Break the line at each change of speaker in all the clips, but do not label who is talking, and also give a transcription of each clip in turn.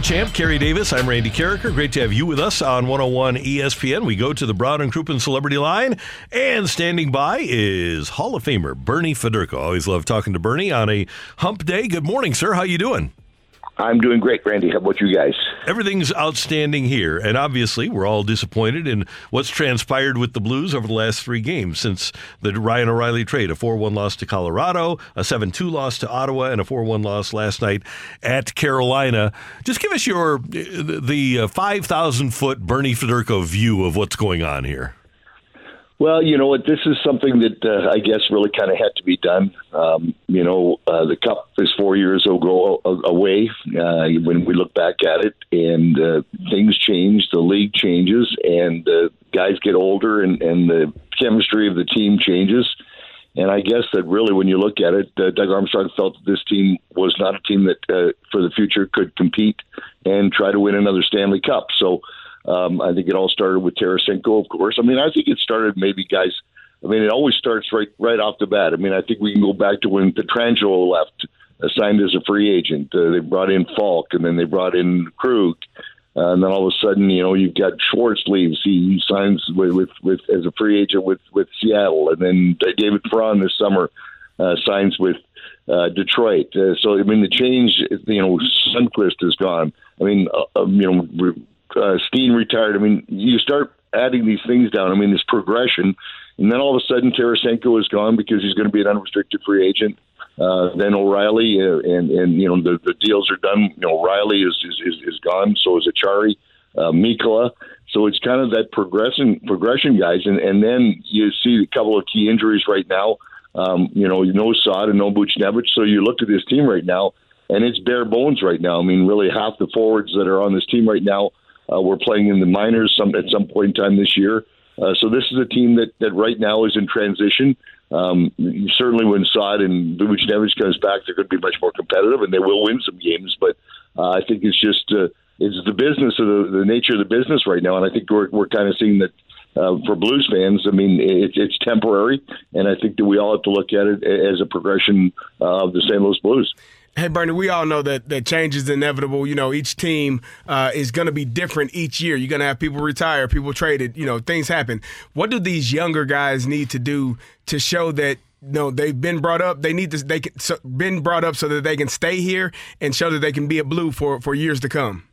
Champ Kerry Davis, I'm Randy Karraker. Great to have you with us on 101 ESPN. We go to the Brown and Crouppen Celebrity Line, and standing by is Hall of Famer Bernie Federko. Always love talking to Bernie on a hump day. Good morning, sir. How you doing?
I'm doing great, Randy. How about you guys?
Everything's outstanding here, and obviously we're all disappointed in what's transpired with the Blues over the last three games since the Ryan O'Reilly trade. A 4-1 loss to Colorado, a 7-2 loss to Ottawa, and a 4-1 loss last night at Carolina. Just give us your the uh, 5,000 foot Bernie Federko view of what's going on here.
Well, you know what? This is something that uh, I guess really kind of had to be done. Um, you know, uh, the cup is four years ago away uh, when we look back at it, and uh, things change. The league changes, and uh, guys get older, and, and the chemistry of the team changes. And I guess that really, when you look at it, uh, Doug Armstrong felt that this team was not a team that, uh, for the future, could compete and try to win another Stanley Cup. So um, I think it all started with Tarasenko, of course. I mean, I think it started maybe guys. I mean, it always starts right right off the bat. I mean, I think we can go back to when Pietrangelo left, signed as a free agent. Uh, they brought in Faulk, and then they brought in Krug. Uh, and then all of a sudden, you know, you've got Schwartz leaves. He, he signs with, with, with as a free agent with, with Seattle, and then David Perron this summer uh, signs with uh, Detroit. Uh, so I mean, the change. You know, Sundqvist is gone. I mean, uh, um, you know, uh, Steen retired. I mean, you start adding these things down. I mean, this progression, and then all of a sudden Tarasenko is gone because he's going to be an unrestricted free agent. Uh, then O'Reilly uh, and and you know the, the deals are done. You know, O'Reilly is is, is, is gone. So is Acciari, uh, Mikkola. So it's kind of that progression progression, guys. And and then you see a couple of key injuries right now. Um, you know, no Saad and no Buchnevich. So you look at this team right now, and it's bare bones right now. I mean, really half the forwards that are on this team right now uh, we're playing in the minors some at some point in time this year. Uh, so this is a team that, that right now is in transition. Um, certainly, when Saad and Buchnevich comes back, they're going to be much more competitive, and they will win some games. But uh, I think it's just uh, it's the business of the, the nature of the business right now, and I think we're we're kind of seeing that uh, for Blues fans. I mean, it, it's temporary, and I think that we all have to look at it as a progression of the St. Louis Blues.
Hey, Bernie, we all know that, that change is inevitable. You know, each team uh, is going to be different each year. You're going to have people retire, people traded, you know, things happen. What do these younger guys need to do to show that you know, they've been brought up. They need to they can, so, been brought up so that they can stay here and show that they can be a blue for, for years to come.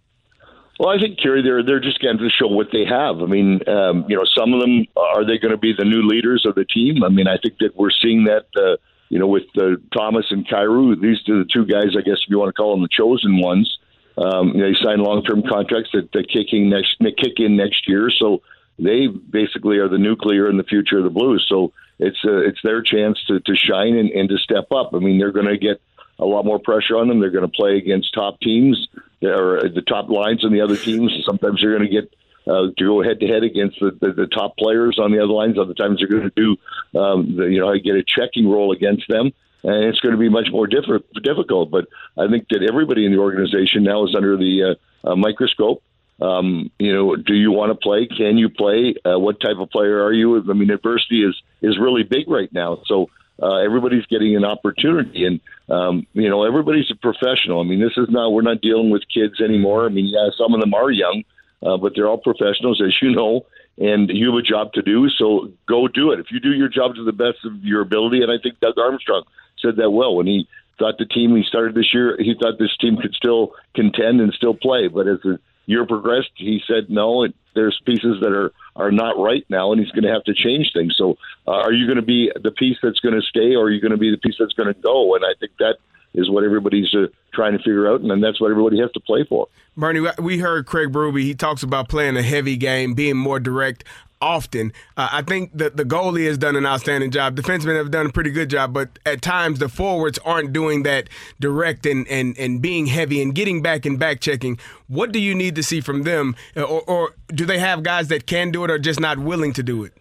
Well, I think Kerry, they're they're just going to show what they have. I mean, um, you know, some of them are they going to be the new leaders of the team? I mean, I think that we're seeing that. Uh, you know, with uh, Thomas and Kyrou, these are the two guys, I guess, if you want to call them the chosen ones. Um, they signed long-term contracts that, that kick in next that kick in next year, so they basically are the nuclear in the future of the Blues. So it's uh, it's their chance to, to shine and, and to step up. I mean, they're going to get a lot more pressure on them. They're going to play against top teams or the top lines on the other teams. Sometimes they're going to get uh, to go head to head against the, the, the top players on the other lines. Other times they're going to do, um, the, you know, get a checking role against them, and it's going to be much more diff- difficult. But I think that everybody in the organization now is under the uh, uh, microscope. Um, you know, do you want to play? Can you play? Uh, what type of player are you? I mean, adversity is is really big right now. So uh, everybody's getting an opportunity, and um, you know everybody's a professional. I mean, this is not we're not dealing with kids anymore. I mean, yeah, some of them are young, uh, but they're all professionals, as you know, and you have a job to do. So go do it. If you do your job to the best of your ability, and I think Doug Armstrong said that well when he thought the team he started this year, he thought this team could still contend and still play. But as the year progressed, he said no. It, there's pieces that are are not right now, and he's going to have to change things. So, uh, are you going to be the piece that's going to stay, or are you going to be the piece that's going to go? And I think that is what everybody's uh, trying to figure out, and then that's what everybody has to play for.
Bernie, we heard Craig Berube. He talks about playing a heavy game, being more direct often. Uh, I think that the goalie has done an outstanding job. Defensemen have done a pretty good job, but at times the forwards aren't doing that direct and, and, and being heavy and getting back and back checking. What do you need to see from them? Uh, or, or do they have guys that can do it or just not willing to do it?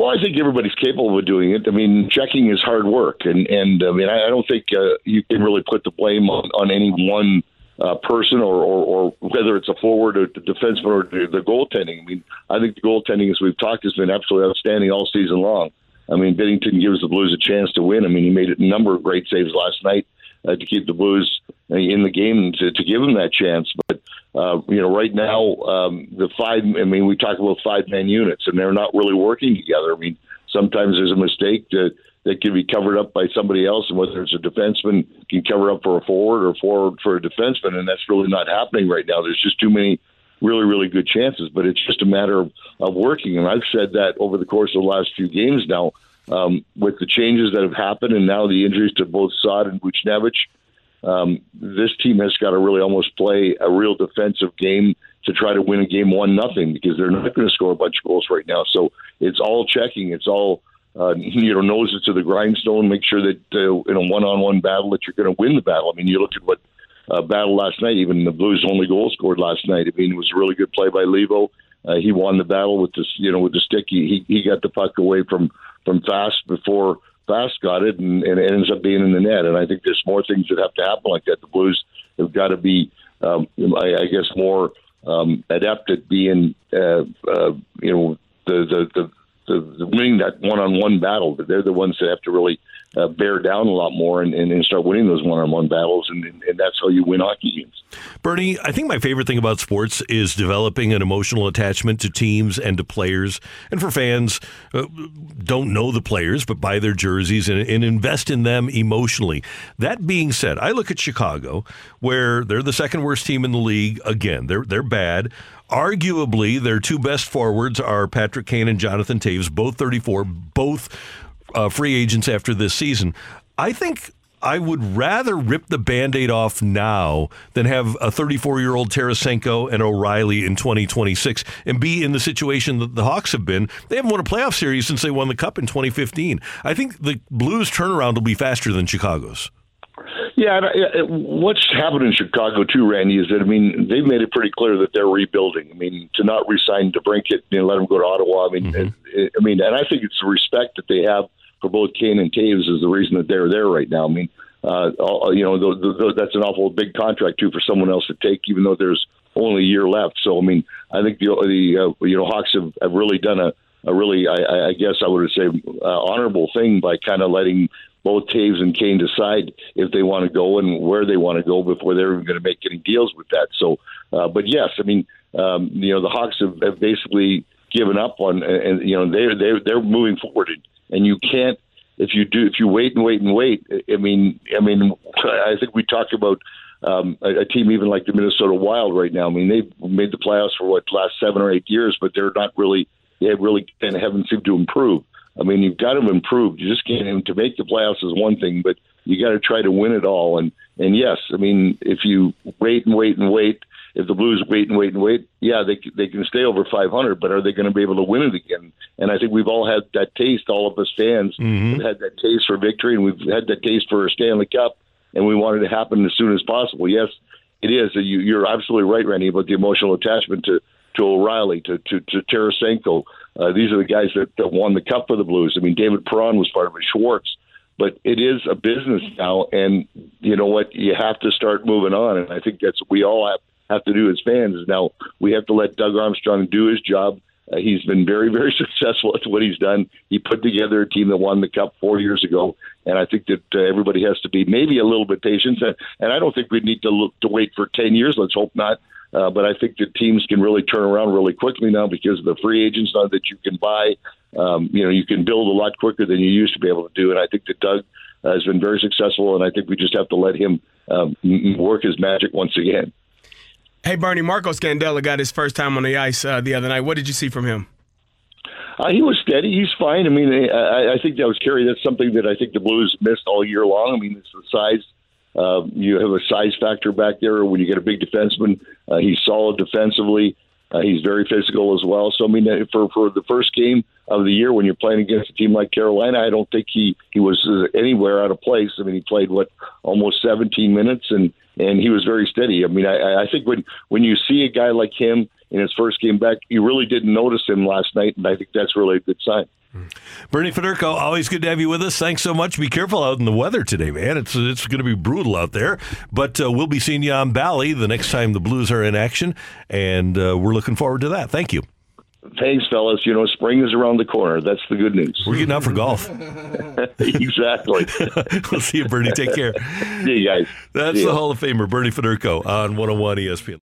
Well, I think everybody's capable of doing it. I mean, checking is hard work, and and I mean, I, don't think uh, you can really put the blame on, on any one uh, person or, or, or whether it's a forward or the defenseman or the, goaltending. I mean, I think the goaltending, as we've talked, has been absolutely outstanding all season long. I mean, Binnington gives the Blues a chance to win. I mean, he made a number of great saves last night uh, to keep the Blues in the game to, to give them that chance. But uh, you know, right now um, the five. I mean, we talk about five man units, and they're not really working together. I mean, sometimes there's a mistake that that can be covered up by somebody else, and whether it's a defenseman can cover up for a forward or forward for a defenseman, and that's really not happening right now. There's just too many really, really good chances, but it's just a matter of, of working. And I've said that over the course of the last few games now, um, with the changes that have happened, and now the injuries to both Saad and Buchnevich, um, this team has got to really almost play a real defensive game to try to win a game one nothing because they're not going to score a bunch of goals right now. So it's all checking. It's all uh, you know nose it to the grindstone. Make sure that uh, in a one on one battle that you're going to win the battle. I mean, you look at what uh, battle last night. Even the Blues' only goal scored last night. I mean, it was a really good play by Levo. Uh, he won the battle with this, you know, with the stick. He he got the puck away from from Fast before Fast got it, and, and it ends up being in the net. And I think there's more things that have to happen like that. The Blues have got to be, um, I, I guess, more um, adept at being, uh, uh, you know, the the the the, winning that one-on-one battle. But they're the ones that have to really uh, bear down a lot more and, and, and start winning those one-on-one battles, and, and that's how you win hockey games.
Bernie, I think my favorite thing about sports is developing an emotional attachment to teams and to players. And for fans, uh, don't know the players, but buy their jerseys and, and invest in them emotionally. That being said, I look at Chicago, where they're the second worst team in the league. Again, they're they're bad. Arguably, their two best forwards are Patrick Kane and Jonathan Toews, both 34, both uh, free agents after this season. I think I would rather rip the band aid off now than have a 34 year old Tarasenko and O'Reilly in 2026 and be in the situation that the Hawks have been. They haven't won a playoff series since they won the Cup in 2015. I think the Blues turnaround will be faster than Chicago's.
Yeah, what's happened in Chicago too, Randy, is that I mean they've made it pretty clear that they're rebuilding. I mean to not resign DeBrincat and let him go to Ottawa. I mean, mm-hmm. I mean, and I think it's the respect that they have for both Kane and Toews is the reason that they're there right now. I mean, uh, you know, the, the, that's an awful big contract too for someone else to take, even though there's only a year left. So, I mean, I think the the uh, you know Hawks have, have really done a, a really, I, I guess I would say, uh, honorable thing by kind of letting both Toews and Kane decide if they want to go and where they want to go before they're even going to make any deals with that. So, uh, but yes, I mean, um, you know, the Hawks have, have basically given up on, and you know, they're they're they're moving forward and you can't if you do if you wait and wait and wait. I mean, I mean, I think we talked about um, a, a team even like the Minnesota Wild right now. I mean, they've made the playoffs for what last seven or eight years, but they're not really they really and haven't seemed to improve. I mean, you've got to improve. You just can't. To make the playoffs is one thing, but you got to try to win it all. And and yes, I mean, if you wait and wait and wait, if the Blues wait and wait and wait, yeah, they they can stay over 500, but are they going to be able to win it again? And I think we've all had that taste. All of us fans
mm-hmm.
have had that taste for victory, and we've had that taste for a Stanley Cup, and we want it to happen as soon as possible. Yes, it is. You, you're absolutely right, Randy, about the emotional attachment to to O'Reilly, to to, to Tarasenko. Uh, these are the guys that, that won the cup for the Blues. I mean, David Perron was part of it. Schwartz but it is a business now and you know what you have to start moving on and i think that's what we all have have to do as fans now we have to let Doug Armstrong do his job Uh, he's been very, very successful at what he's done. He put together a team that won the cup four years ago, and I think that uh, everybody has to be maybe a little bit patient. And, and I don't think we need to look to wait for ten years. Let's hope not. Uh, but I think that teams can really turn around really quickly now because of the free agents now that you can buy. Um, you know, you can build a lot quicker than you used to be able to do. And I think that Doug has been very successful, and I think we just have to let him um, work his magic once again.
Hey, Bernie, Marco Scandella got his first time on the ice uh, the other night. What did you see from him?
Uh, he was steady. He's fine. I mean, I, I think that was Kerry. That's something that I think the Blues missed all year long. I mean, it's the size. Uh, you have a size factor back there when you get a big defenseman. Uh, he's solid defensively. Uh, he's very physical as well. So I mean, uh, for for the first game of the year when you're playing against a team like Carolina, I don't think he he was uh, anywhere out of place. I mean, he played what almost 17 minutes and and he was very steady. I mean, I, I think when when you see a guy like him in his first game back, you really didn't notice him last night, and I think that's really a good sign.
Bernie Federko, always good to have you with us. Thanks so much. Be careful out in the weather today, man. It's it's going to be brutal out there. But uh, we'll be seeing you on Bally the next time the Blues are in action, and uh, we're looking forward to that. Thank you.
Thanks, fellas. You know, spring is around the corner. That's the good news.
We're getting out for golf.
exactly.
we'll see you, Bernie. Take care.
See you guys.
That's
See
the
ya.
Hall of Famer, Bernie Federko, on 101 ESPN.